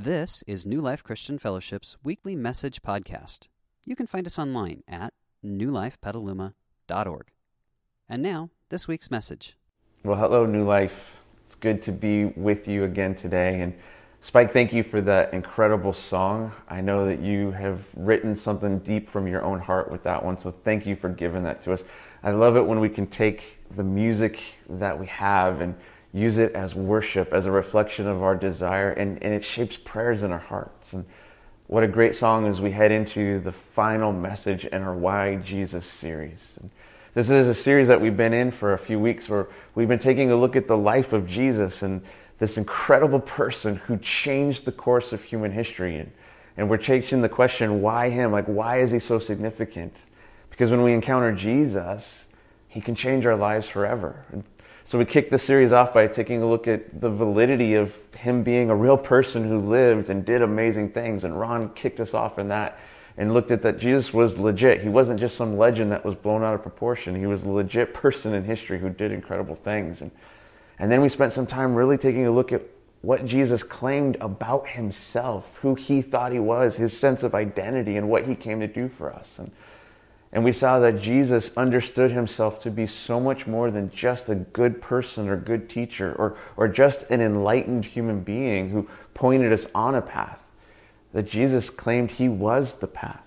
This is New Life Christian Fellowship's weekly message podcast. You can find us online at newlifepetaluma.org. And now, this week's message. Well, hello, New Life. It's good to be with you again today. And Spike, thank you for that incredible song. I know that you have written something deep from your own heart with that one, so thank you for giving that to us. I love it when we can take the music that we have and use it as worship, as a reflection of our desire, and, and it shapes prayers in our hearts. And what a great song as we head into the final message in our Why Jesus series. And this is a series that we've been in for a few weeks where we've been taking a look at the life of Jesus and this incredible person who changed the course of human history. And, and we're chasing the question, why him? Like, why is he so significant? Because when we encounter Jesus, he can change our lives forever. And so we kicked the series off by taking a look at the validity of him being a real person who lived and did amazing things. And Ron kicked us off in that and looked at that Jesus was legit. He wasn't just some legend that was blown out of proportion. He was a legit person in history who did incredible things. And, and then we spent some time really taking a look at what Jesus claimed about himself, who he thought he was, his sense of identity, and what he came to do for us. And and we saw that Jesus understood himself to be so much more than just a good person or good teacher or, or just an enlightened human being who pointed us on a path. That Jesus claimed he was the path.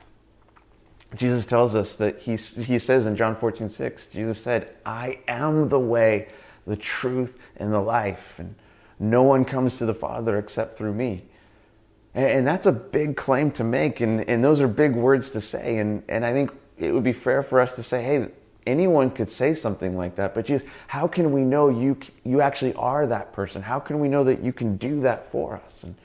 Jesus tells us that he, he says in John 14, 6, Jesus said, I am the way, the truth, and the life. And no one comes to the Father except through me. And, that's a big claim to make. And, and those are big words to say. And, and I think it would be fair for us to say, hey, anyone could say something like that, but Jesus, how can we know you you actually are that person? How can we know that you can do that for us? And,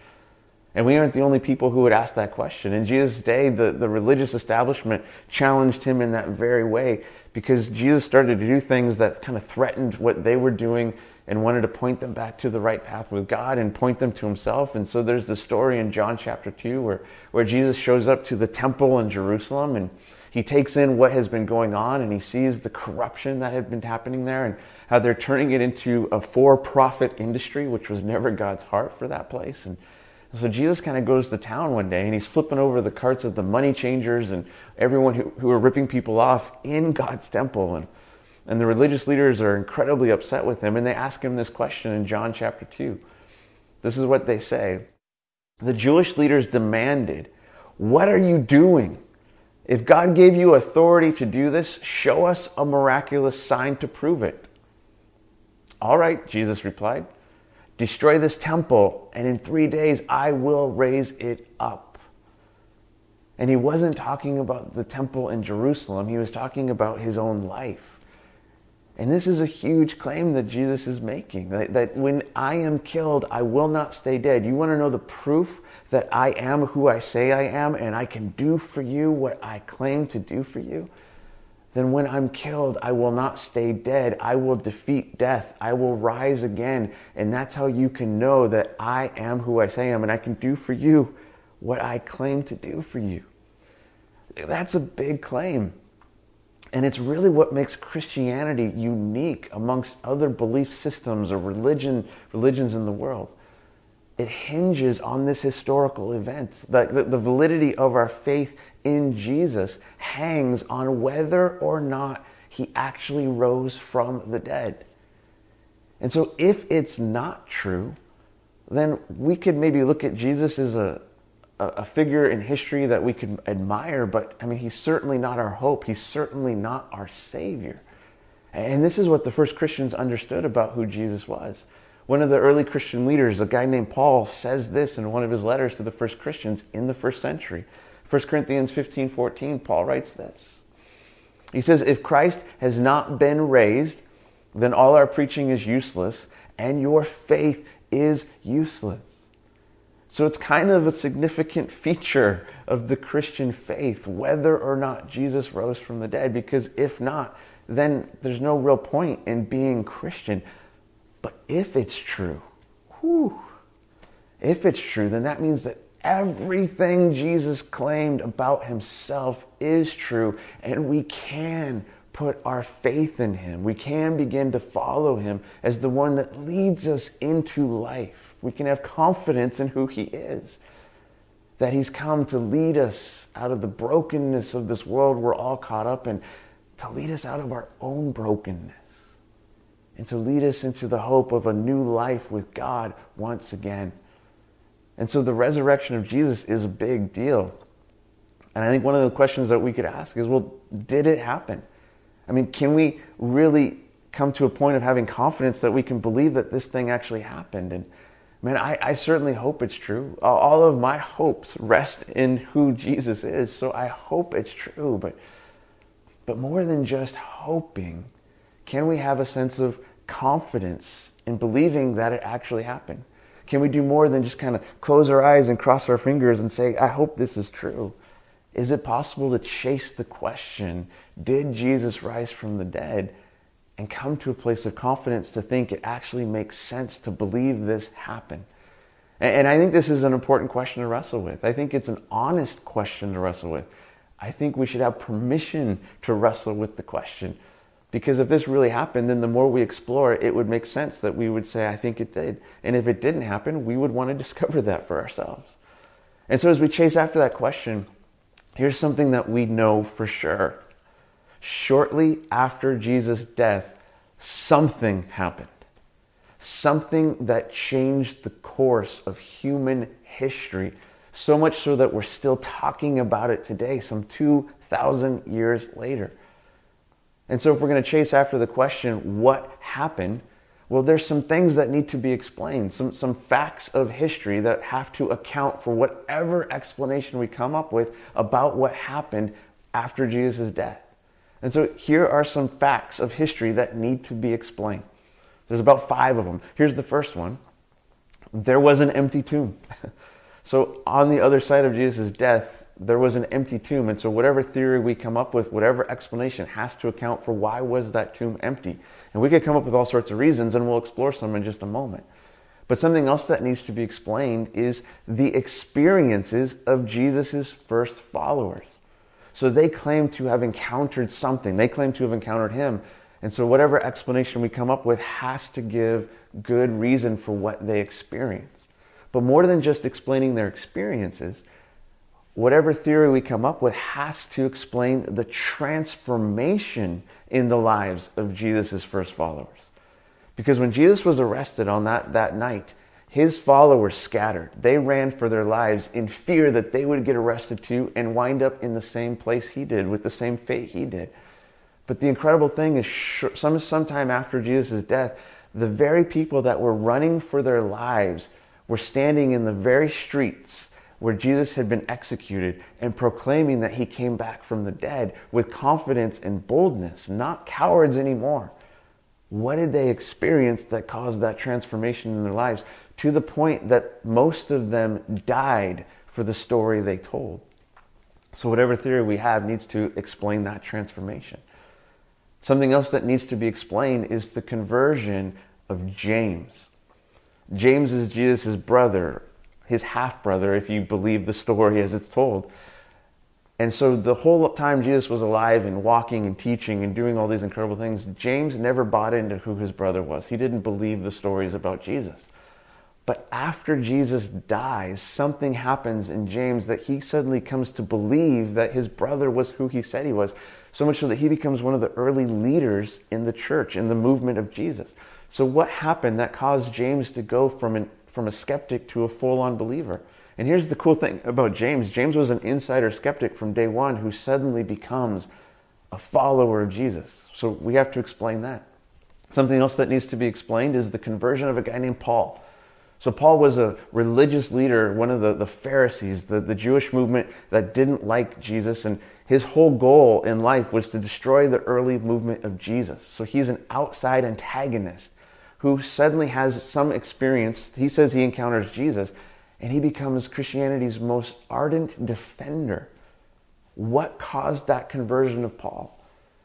and we aren't the only people who would ask that question. In Jesus' day, the, the religious establishment challenged him in that very way because Jesus started to do things that kind of threatened what they were doing and wanted to point them back to the right path with God and point them to himself. And so there's the story in John chapter 2 where, where Jesus shows up to the temple in Jerusalem and he takes in what has been going on and he sees the corruption that had been happening there and how they're turning it into a for profit industry, which was never God's heart for that place. And so Jesus kind of goes to town one day and he's flipping over the carts of the money changers and everyone who, who are ripping people off in God's temple. And, and the religious leaders are incredibly upset with him and they ask him this question in John chapter 2. This is what they say The Jewish leaders demanded, What are you doing? If God gave you authority to do this, show us a miraculous sign to prove it. All right, Jesus replied. Destroy this temple, and in three days I will raise it up. And he wasn't talking about the temple in Jerusalem, he was talking about his own life. And this is a huge claim that Jesus is making that, that, when I am killed, I will not stay dead. You want to know the proof that I am who I say I am and I can do for you what I claim to do for you? Then when I'm killed, I will not stay dead. I will defeat death. I will rise again. And that's how you can know that I am who I say I am and I can do for you what I claim to do for you. That's a big claim. And it's really what makes Christianity unique amongst other belief systems or religion, religions in the world. It hinges on this historical event. The, the, the validity of our faith in Jesus hangs on whether or not he actually rose from the dead. And so, if it's not true, then we could maybe look at Jesus as a, a, figure in history that we could admire, but I mean, he's certainly not our hope. He's certainly not our Savior. And this is what the first Christians understood about who Jesus was. One of the early Christian leaders, a guy named Paul, says this in one of his letters to the first Christians in the first century. 1 Corinthians 15 14, Paul writes this. He says, If Christ has not been raised, then all our preaching is useless, and your faith is useless. So it's kind of a significant feature of the Christian faith, whether or not Jesus rose from the dead, because if not, then there's no real point in being Christian. But if it's true, whew, if it's true, then that means that everything Jesus claimed about himself is true, and we can put our faith in him. We can begin to follow him as the one that leads us into life We can have confidence in who He is. That He's come to lead us out of the brokenness of this world we're all caught up in, to lead us out of our own brokenness, and to lead us into the hope of a new life with God once again. And so the resurrection of Jesus is a big deal. And I think one of the questions that we could ask is well, did it happen? I mean, can we really come to a point of having confidence that we can believe that this thing actually happened? And man, I, I certainly hope it's true. All of my hopes rest in who Jesus is. So I hope it's true. But, but more than just hoping, can we have a sense of confidence in believing that it actually happened? Can we do more than just kind of close our eyes and cross our fingers and say, I hope this is true? Is it possible to chase the question, did Jesus rise from the dead? And come to a place of confidence to think it actually makes sense to believe this happened. And I think this is an important question to wrestle with. I think it's an honest question to wrestle with. I think we should have permission to wrestle with the question. Because if this really happened, then the more we explore, it would make sense that we would say, I think it did. And if it didn't happen, we would want to discover that for ourselves. And so as we chase after that question, Here's something that we know for sure. Shortly after Jesus' death, something happened. Something that changed the course of human history, so much so that we're still talking about it today, some 2,000 years later. And so, if we're going to chase after the question, what happened? Well, there's some things that need to be explained, some, some facts of history that have to account for whatever explanation we come up with about what happened after Jesus' death. And so here are some facts of history that need to be explained. There's about five of them. Here's the first one there was an empty tomb. so on the other side of Jesus' death, there was an empty tomb. And so whatever theory we come up with, whatever explanation has to account for why was that tomb empty. And we could come up with all sorts of reasons, and we'll explore some in just a moment. But something else that needs to be explained is the experiences of Jesus' first followers. So they claim to have encountered something, they claim to have encountered him. And so, whatever explanation we come up with has to give good reason for what they experienced. But more than just explaining their experiences, whatever theory we come up with has to explain the transformation in the lives of Jesus' first followers. Because when Jesus was arrested on that, that night, his followers scattered. They ran for their lives in fear that they would get arrested too and wind up in the same place he did, with the same fate he did. But the incredible thing is, some sometime after Jesus' death, the very people that were running for their lives were standing in the very streets where Jesus had been executed and proclaiming that he came back from the dead with confidence and boldness, not cowards anymore. What did they experience that caused that transformation in their lives to the point that most of them died for the story they told? So, whatever theory we have needs to explain that transformation. Something else that needs to be explained is the conversion of James. James is Jesus' brother, his half brother, if you believe the story as it's told. And so the whole time Jesus was alive and walking and teaching and doing all these incredible things, James never bought into who his brother was. He didn't believe the stories about Jesus. But after Jesus dies, something happens in James that he suddenly comes to believe that his brother was who he said he was. So much so that he becomes one of the early leaders in the church, in the movement of Jesus. So, what happened that caused James to go from an from a skeptic to a full on believer. And here's the cool thing about James James was an insider skeptic from day one who suddenly becomes a follower of Jesus. So we have to explain that. Something else that needs to be explained is the conversion of a guy named Paul. So Paul was a religious leader, one of the, the Pharisees, the, the Jewish movement that didn't like Jesus. And his whole goal in life was to destroy the early movement of Jesus. So he's an outside antagonist who suddenly has some experience. He says he encounters Jesus and he becomes Christianity's most ardent defender. What caused that conversion of Paul?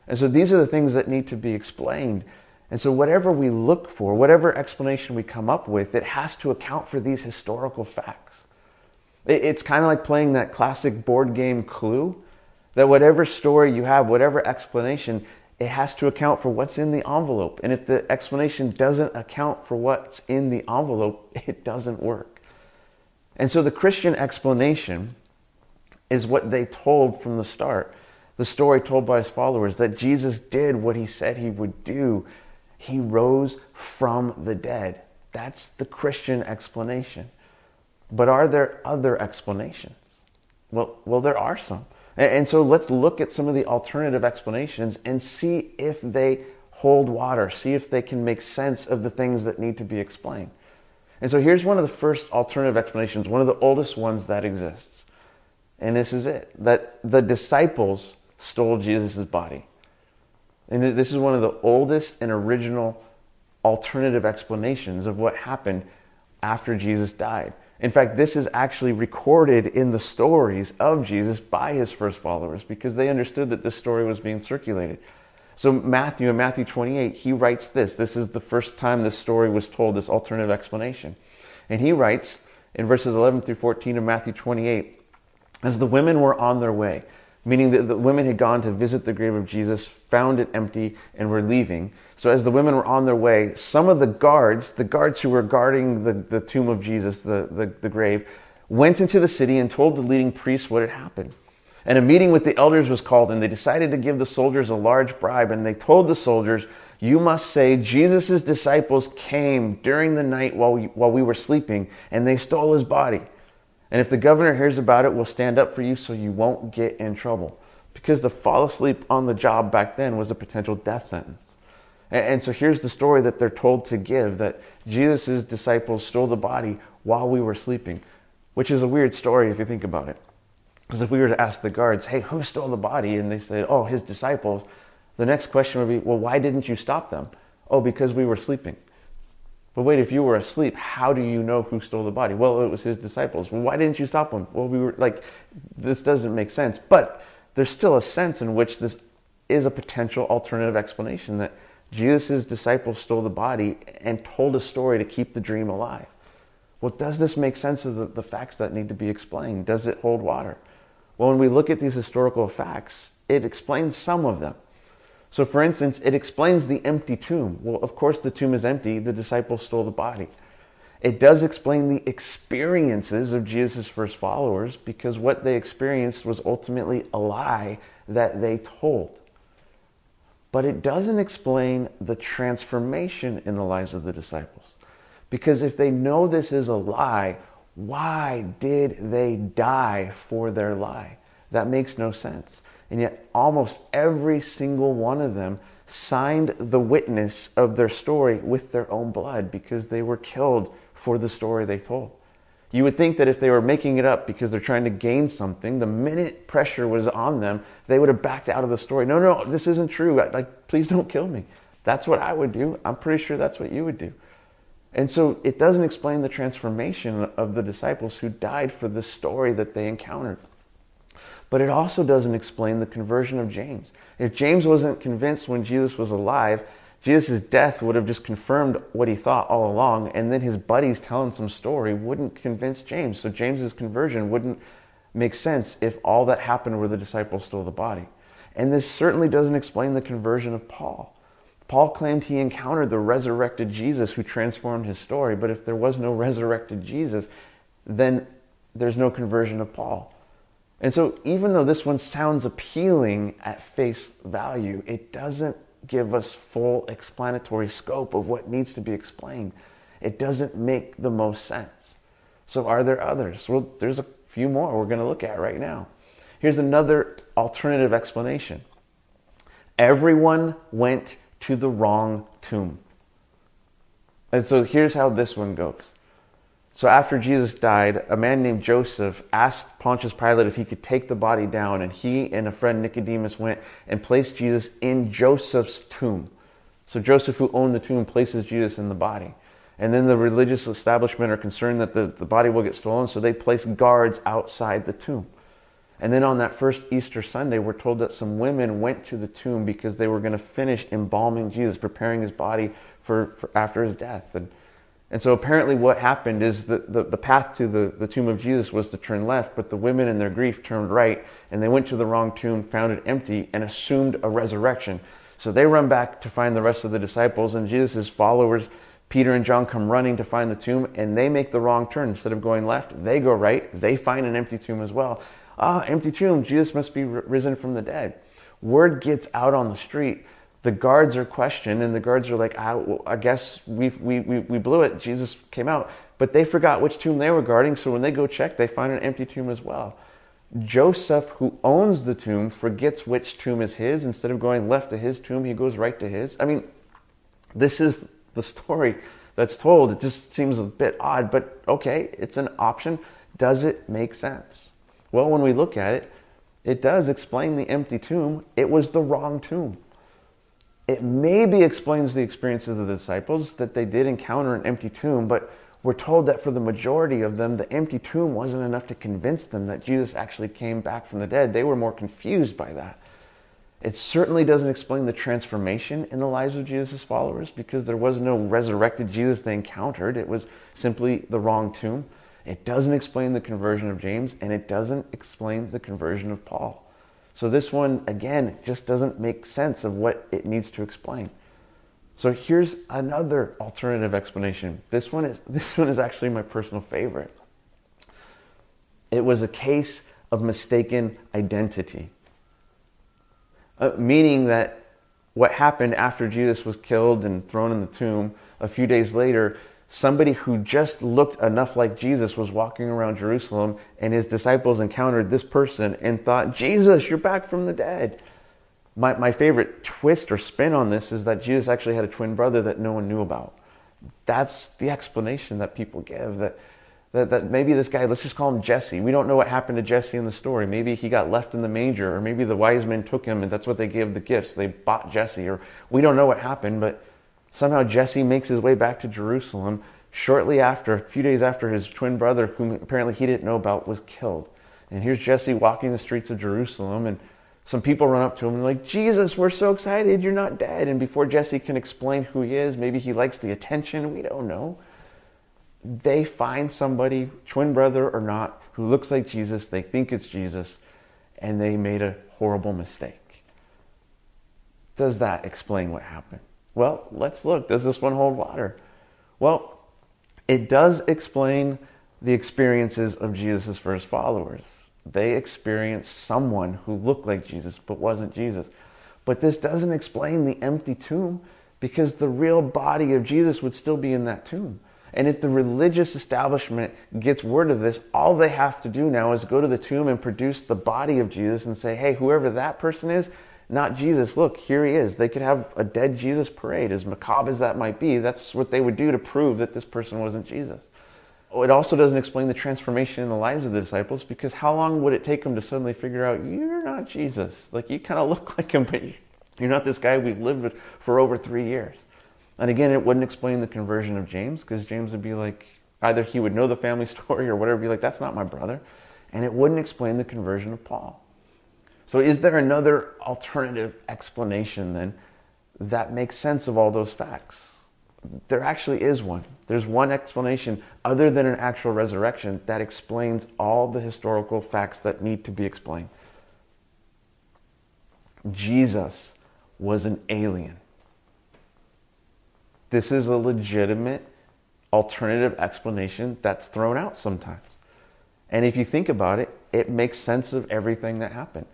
And so these are the things that need to be explained. And so, whatever we look for, whatever explanation we come up with, it has to account for these historical facts. It's kind of like playing that classic board game clue that whatever story you have, whatever explanation, it has to account for what's in the envelope. And if the explanation doesn't account for what's in the envelope, it doesn't work. And so the Christian explanation is what they told from the start. The story told by his followers that Jesus did what he said he would do. He rose from the dead. That's the Christian explanation. But are there other explanations? Well, well there are some. And so let's look at some of the alternative explanations and see if they hold water, see if they can make sense of the things that need to be explained. And so here's one of the first alternative explanations, one of the oldest ones that exists. And this is it that the disciples stole Jesus' body. And this is one of the oldest and original alternative explanations of what happened after Jesus died. In fact, this is actually recorded in the stories of Jesus by his first followers because they understood that this story was being circulated. So, Matthew, in Matthew 28, he writes this. This is the first time this story was told, this alternative explanation. And he writes in verses 11 through 14 of Matthew 28 As the women were on their way, meaning that the women had gone to visit the grave of Jesus, found it empty, and were leaving. So as the women were on their way, some of the guards, the guards who were guarding the, the tomb of Jesus, the, the, the grave, went into the city and told the leading priests what had happened. And a meeting with the elders was called, and they decided to give the soldiers a large bribe. And they told the soldiers, You must say, Jesus' disciples came during the night while we, while we were sleeping, and they stole his body. And if the governor hears about it, we'll stand up for you so you won't get in trouble. Because to fall asleep on the job back then was a potential death sentence. And, and so here's the story that they're told to give that Jesus' disciples stole the body while we were sleeping, which is a weird story if you think about it. Because if we were to ask the guards, hey, who stole the body? And they said, oh, his disciples. The next question would be, well, why didn't you stop them? Oh, because we were sleeping. But wait, if you were asleep, how do you know who stole the body? Well, it was his disciples. Well, why didn't you stop them? Well, we were like, this doesn't make sense. But there's still a sense in which this is a potential alternative explanation that Jesus' disciples stole the body and told a story to keep the dream alive. Well, does this make sense of the, the facts that need to be explained? Does it hold water? Well, when we look at these historical facts, it explains some of them. So, for instance, it explains the empty tomb. Well, of course, the tomb is empty. The disciples stole the body. It does explain the experiences of Jesus' first followers because what they experienced was ultimately a lie that they told. But it doesn't explain the transformation in the lives of the disciples. Because if they know this is a lie, why did they die for their lie? That makes no sense. And yet, almost every single one of them signed the witness of their story with their own blood because they were killed for the story they told. You would think that if they were making it up because they're trying to gain something, the minute pressure was on them, they would have backed out of the story. No, no, this isn't true. Like, please don't kill me. That's what I would do. I'm pretty sure that's what you would do. And so it doesn't explain the transformation of the disciples who died for the story that they encountered. But it also doesn't explain the conversion of James. If James wasn't convinced when Jesus was alive, Jesus' death would have just confirmed what he thought all along, and then his buddies telling some story wouldn't convince James. So James's conversion wouldn't make sense if all that happened were the disciples stole the body. And this certainly doesn't explain the conversion of Paul. Paul claimed he encountered the resurrected Jesus who transformed his story, but if there was no resurrected Jesus, then there's no conversion of Paul. And so, even though this one sounds appealing at face value, it doesn't give us full explanatory scope of what needs to be explained. It doesn't make the most sense. So, are there others? Well, there's a few more we're going to look at right now. Here's another alternative explanation everyone went to the wrong tomb. And so, here's how this one goes so after Jesus died, a man named Joseph asked Pontius Pilate if he could take the body down, and he and a friend Nicodemus went and placed Jesus in Joseph's tomb. So Joseph, who owned the tomb, places Jesus in the body. And then the religious establishment are concerned that the, the body will get stolen, so they place guards outside the tomb. And then on that first Easter Sunday, we're told that some women went to the tomb because they were going to finish embalming Jesus, preparing his body for, for after his death. And and so apparently what happened is that the, the path to the, the tomb of Jesus was to turn left, but the women in their grief turned right, and they went to the wrong tomb, found it empty, and assumed a resurrection. So they run back to find the rest of the disciples, and Jesus' followers, Peter and John, come running to find the tomb, and they make the wrong turn. Instead of going left, they go right. They find an empty tomb as well. Ah, empty tomb. Jesus must be risen from the dead. Word gets out on the street. The guards are questioned, and the guards are like, ah, I, I guess we, we, we, we blew it. Jesus came out. But they forgot which tomb they were guarding, so when they go check, they find an empty tomb as well. Joseph, who owns the tomb, forgets which tomb is his. Instead of going left to his tomb, he goes right to his. I mean, this is the story that's told. It just seems a bit odd, but okay, it's an option. Does it make sense? Well, when we look at it, it does explain the empty tomb. It was the wrong tomb. It maybe explains the experiences of the disciples that they did encounter an empty tomb, but we're told that for the majority of them, the empty tomb wasn't enough to convince them that Jesus actually came back from the dead. They were more confused by that. It certainly doesn't explain the transformation in the lives of Jesus' followers because there was no resurrected Jesus they encountered. It was simply the wrong tomb. It doesn't explain the conversion of James, and it doesn't explain the conversion of Paul. So this one, again, just doesn't make sense of what it needs to explain. So here's another alternative explanation. This one is this one is actually my personal favorite. It was a case of mistaken identity. Uh, meaning that what happened after Jesus was killed and thrown in the tomb, a few days later, somebody who just looked enough like Jesus was walking around Jerusalem, and his disciples encountered this person and thought, Jesus, you're back from the dead. My, my favorite twist or spin on this is that Jesus actually had a twin brother that no one knew about. That's the explanation that people give. That, that, that maybe this guy, let's just call him Jesse. We don't know what happened to Jesse in the story. Maybe he got left in the manger, or maybe the wise men took him and that's what they gave the gifts. They bought Jesse, or we don't know what happened, but somehow Jesse makes his way back to Jerusalem shortly after, a few days after his twin brother, whom apparently he didn't know about, was killed. And here's Jesse walking the streets of Jerusalem, and some people run up to him and like, Jesus, we're so excited, you're not dead. And before Jesse can explain who he is, maybe he likes the attention, we don't know. They find somebody, twin brother or not, who looks like Jesus, they think it's Jesus, and they made a horrible mistake. Does that explain what happened? Well, let's look. Does this one hold water? Well, it does explain the experiences of Jesus' first followers they experienced someone who looked like Jesus but wasn't Jesus. But this doesn't explain the empty tomb because the real body of Jesus would still be in that tomb. And if the religious establishment gets word of this, all they have to do now is go to the tomb and produce the body of Jesus and say, hey, whoever that person is, not Jesus, look, here he is. They could have a dead Jesus parade, as macabre as that might be. That's what they would do to prove that this person wasn't Jesus. It also doesn't explain the transformation in the lives of the disciples because how long would it take them to suddenly figure out you're not Jesus? Like you kind of look like him, but you're not this guy we've lived with for over three years. And again, it wouldn't explain the conversion of James because James would be like, either he would know the family story or whatever, be like, that's not my brother. And it wouldn't explain the conversion of Paul. So, is there another alternative explanation then that makes sense of all those facts? there actually is one. There's one explanation other than an actual resurrection that explains all the historical facts that need to be explained. Jesus was an alien. This is a legitimate alternative explanation that's thrown out sometimes. And if you think about it, it makes sense of everything that happened.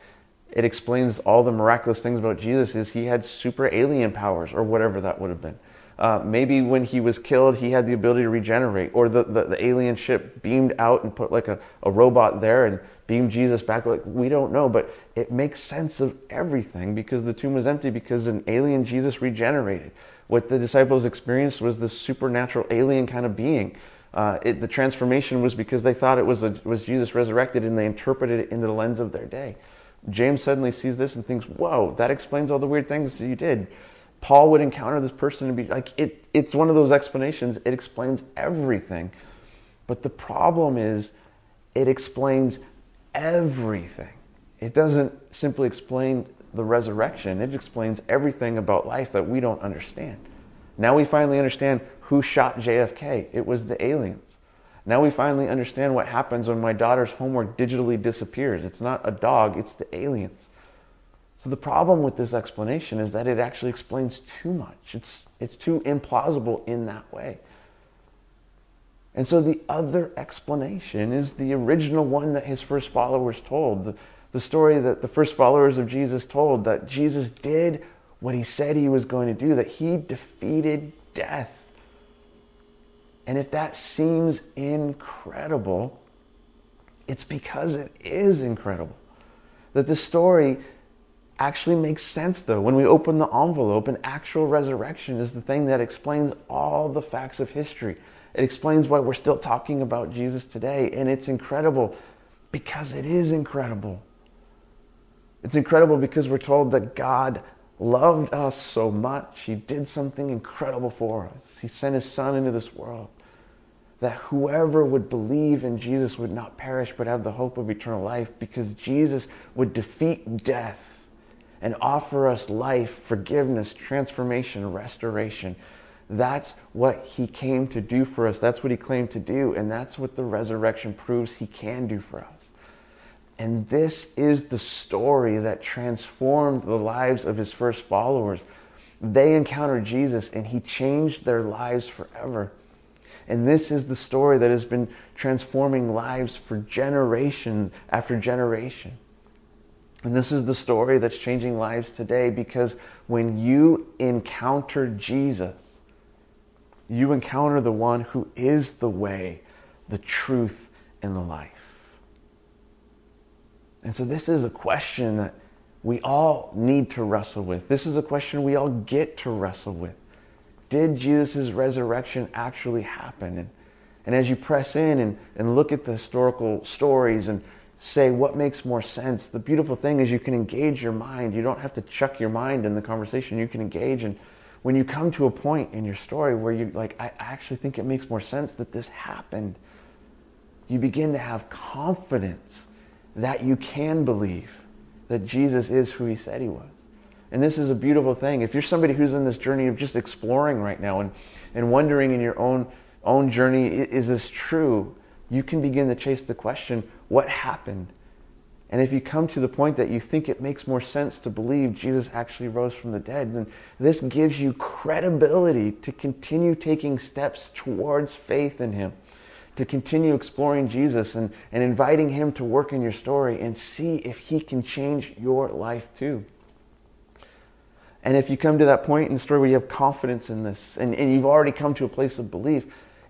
It explains all the miraculous things about Jesus is he had super alien powers or whatever that would have been. Uh, maybe when he was killed, he had the ability to regenerate, or the, the, the, alien ship beamed out and put like a, a robot there and beamed Jesus back. Like, we don't know, but it makes sense of everything because the tomb was empty because an alien Jesus regenerated. What the disciples experienced was this supernatural alien kind of being. Uh, it, the transformation was because they thought it was, a, was Jesus resurrected and they interpreted it into the lens of their day. James suddenly sees this and thinks, whoa, that explains all the weird things you did. Paul would encounter this person and be like, it, it's one of those explanations. It explains everything. But the problem is, it explains everything. It doesn't simply explain the resurrection, it explains everything about life that we don't understand. Now we finally understand who shot JFK. It was the aliens. Now we finally understand what happens when my daughter's homework digitally disappears. It's not a dog, it's the aliens. So the problem with this explanation is that it actually explains too much. It's, it's too implausible in that way. And so the other explanation is the original one that his first followers told. The, the story that the first followers of Jesus told that Jesus did what he said he was going to do, that he defeated death. And if that seems incredible, it's because it is incredible. That the story actually makes sense, though. When we open the envelope, an actual resurrection is the thing that explains all the facts of history. It explains why we're still talking about Jesus today. And it's incredible because it is incredible. It's incredible because we're told that God loved us so much. He did something incredible for us. He sent his son into this world that whoever would believe in Jesus would not perish but have the hope of eternal life because Jesus would defeat death and offer us life, forgiveness, transformation, restoration. That's what he came to do for us. That's what he claimed to do. And that's what the resurrection proves he can do for us. And this is the story that transformed the lives of his first followers. They encountered Jesus and he changed their lives forever. And this is the story that has been transforming lives for generation after generation. And this is the story that's changing lives today because when you encounter Jesus, you encounter the one who is the way, the truth, and the life. And so, this is a question that we all need to wrestle with. This is a question we all get to wrestle with. Did Jesus' resurrection actually happen? And, and as you press in and, and look at the historical stories and say what makes more sense, the beautiful thing is you can engage your mind. You don't have to chuck your mind in the conversation. You can engage. And when you come to a point in your story where you're like, I actually think it makes more sense that this happened, you begin to have confidence that you can believe that Jesus is who he said he was. And this is a beautiful thing. If you're somebody who's in this journey of just exploring right now and, and wondering in your own, own journey, is this true? You can begin to chase the question, what happened? And if you come to the point that you think it makes more sense to believe Jesus actually rose from the dead, then this gives you credibility to continue taking steps towards faith in him to continue exploring Jesus and, and inviting Him to work in your story and see if He can change your life too. And if you come to that point in the story where you have confidence in this and, and you've already come to a place of belief,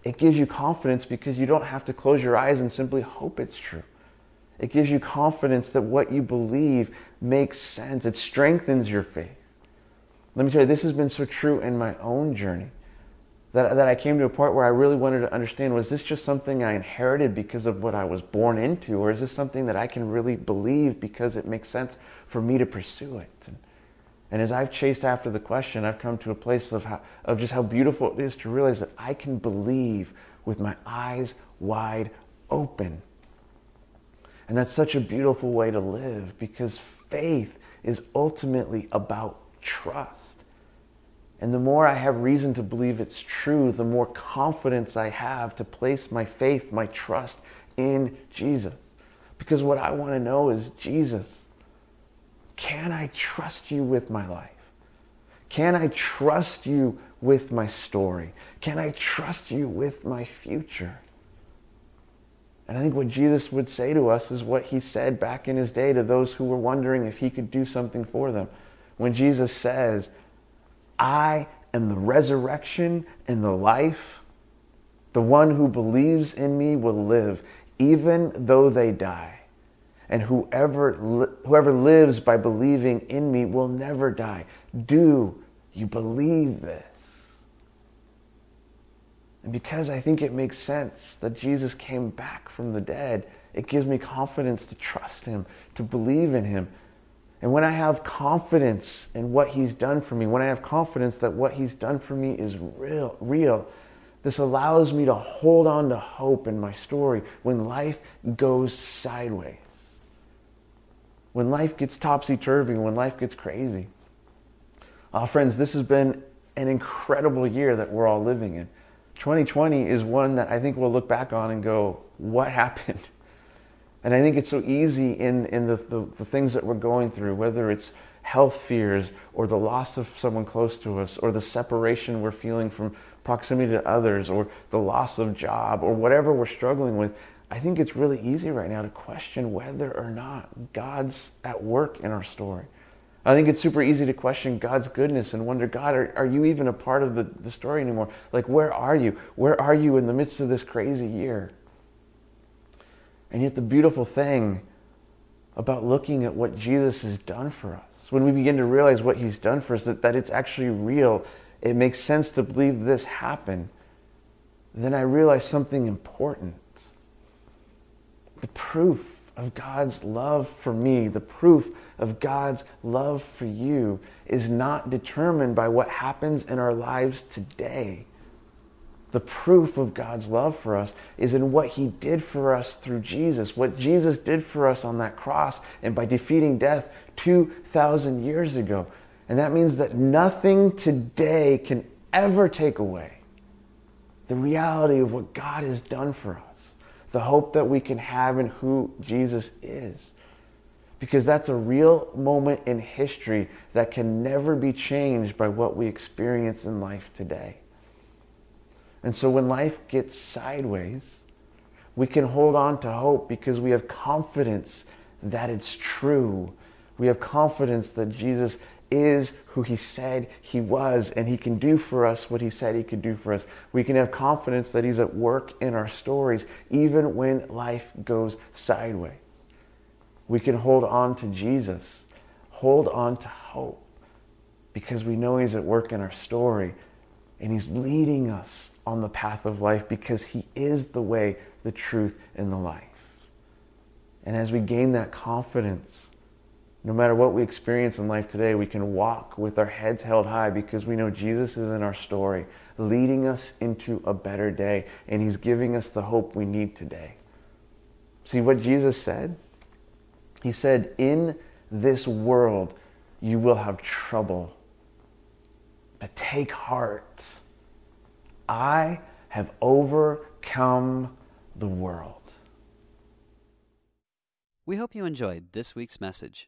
it gives you confidence because you don't have to close your eyes and simply hope it's true. It gives you confidence that what you believe makes sense. It strengthens your faith. Let me tell you, this has been so true in my own journey that, that I came to a point where I really wanted to understand was this just something I inherited because of what I was born into, or is this something that I can really believe because it makes sense for me to pursue it? And, and as I've chased after the question, I've come to a place of, how, of just how beautiful it is to realize that I can believe with my eyes wide open. And that's such a beautiful way to live because faith is ultimately about trust. And the more I have reason to believe it's true, the more confidence I have to place my faith, my trust in Jesus. Because what I want to know is Jesus, can I trust you with my life? Can I trust you with my story? Can I trust you with my future? And I think what Jesus would say to us is what he said back in his day to those who were wondering if he could do something for them. When Jesus says, I am the resurrection and the life. The one who believes in me will live, even though they die. And whoever, whoever lives by believing in me will never die. Do you believe this? And because I think it makes sense that Jesus came back from the dead, it gives me confidence to trust him, to believe in him, and when I have confidence in what he's done for me, when I have confidence that what he's done for me is real, real, this allows me to hold on to hope in my story when life goes sideways. When life gets topsy turvy, when life gets crazy. Uh, friends, this has been an incredible year that we're all living in. 2020 is one that I think we'll look back on and go, what happened? And I think it's so easy in, in the, the, the things that we're going through, whether it's health fears or the loss of someone close to us or the separation we're feeling from proximity to others or the loss of job or whatever we're struggling with, I think it's really easy right now to question whether or not God's at work in our story. I think it's super easy to question God's goodness and wonder, God, are, are you even a part of the, the story anymore? Like, where are you? Where are you in the midst of this crazy year? And yet, the beautiful thing about looking at what Jesus has done for us, when we begin to realize what he's done for us, that, that it's actually real, it makes sense to believe this happened, then I realize something important. The proof of God's love for me, the proof of God's love for you, is not determined by what happens in our lives today. The proof of God's love for us is in what He did for us through Jesus, what Jesus did for us on that cross and by defeating death 2,000 years ago. And that means that nothing today can ever take away the reality of what God has done for us the hope that we can have in who Jesus is. Because that's a real moment in history that can never be changed by what we experience in life today. And so when life gets sideways, we can hold on to hope because we have confidence that it's true. We have confidence that Jesus is who he said he was, and he can do for us what he said he could do for us. We can have confidence that he's at work in our stories, even when life goes sideways. We can hold on to Jesus, hold on to hope, because we know he's at work in our story, and he's leading us on the path of life because he is the way, the truth, and the life. And as we gain that confidence, no matter what we experience in life today, we can walk with our heads held high because we know Jesus is in our story, leading us into a better day, and He's giving us the hope we need today. See what Jesus said? He said, In this world you will have trouble, but take heart. I have overcome the world. We hope you enjoyed this week's message.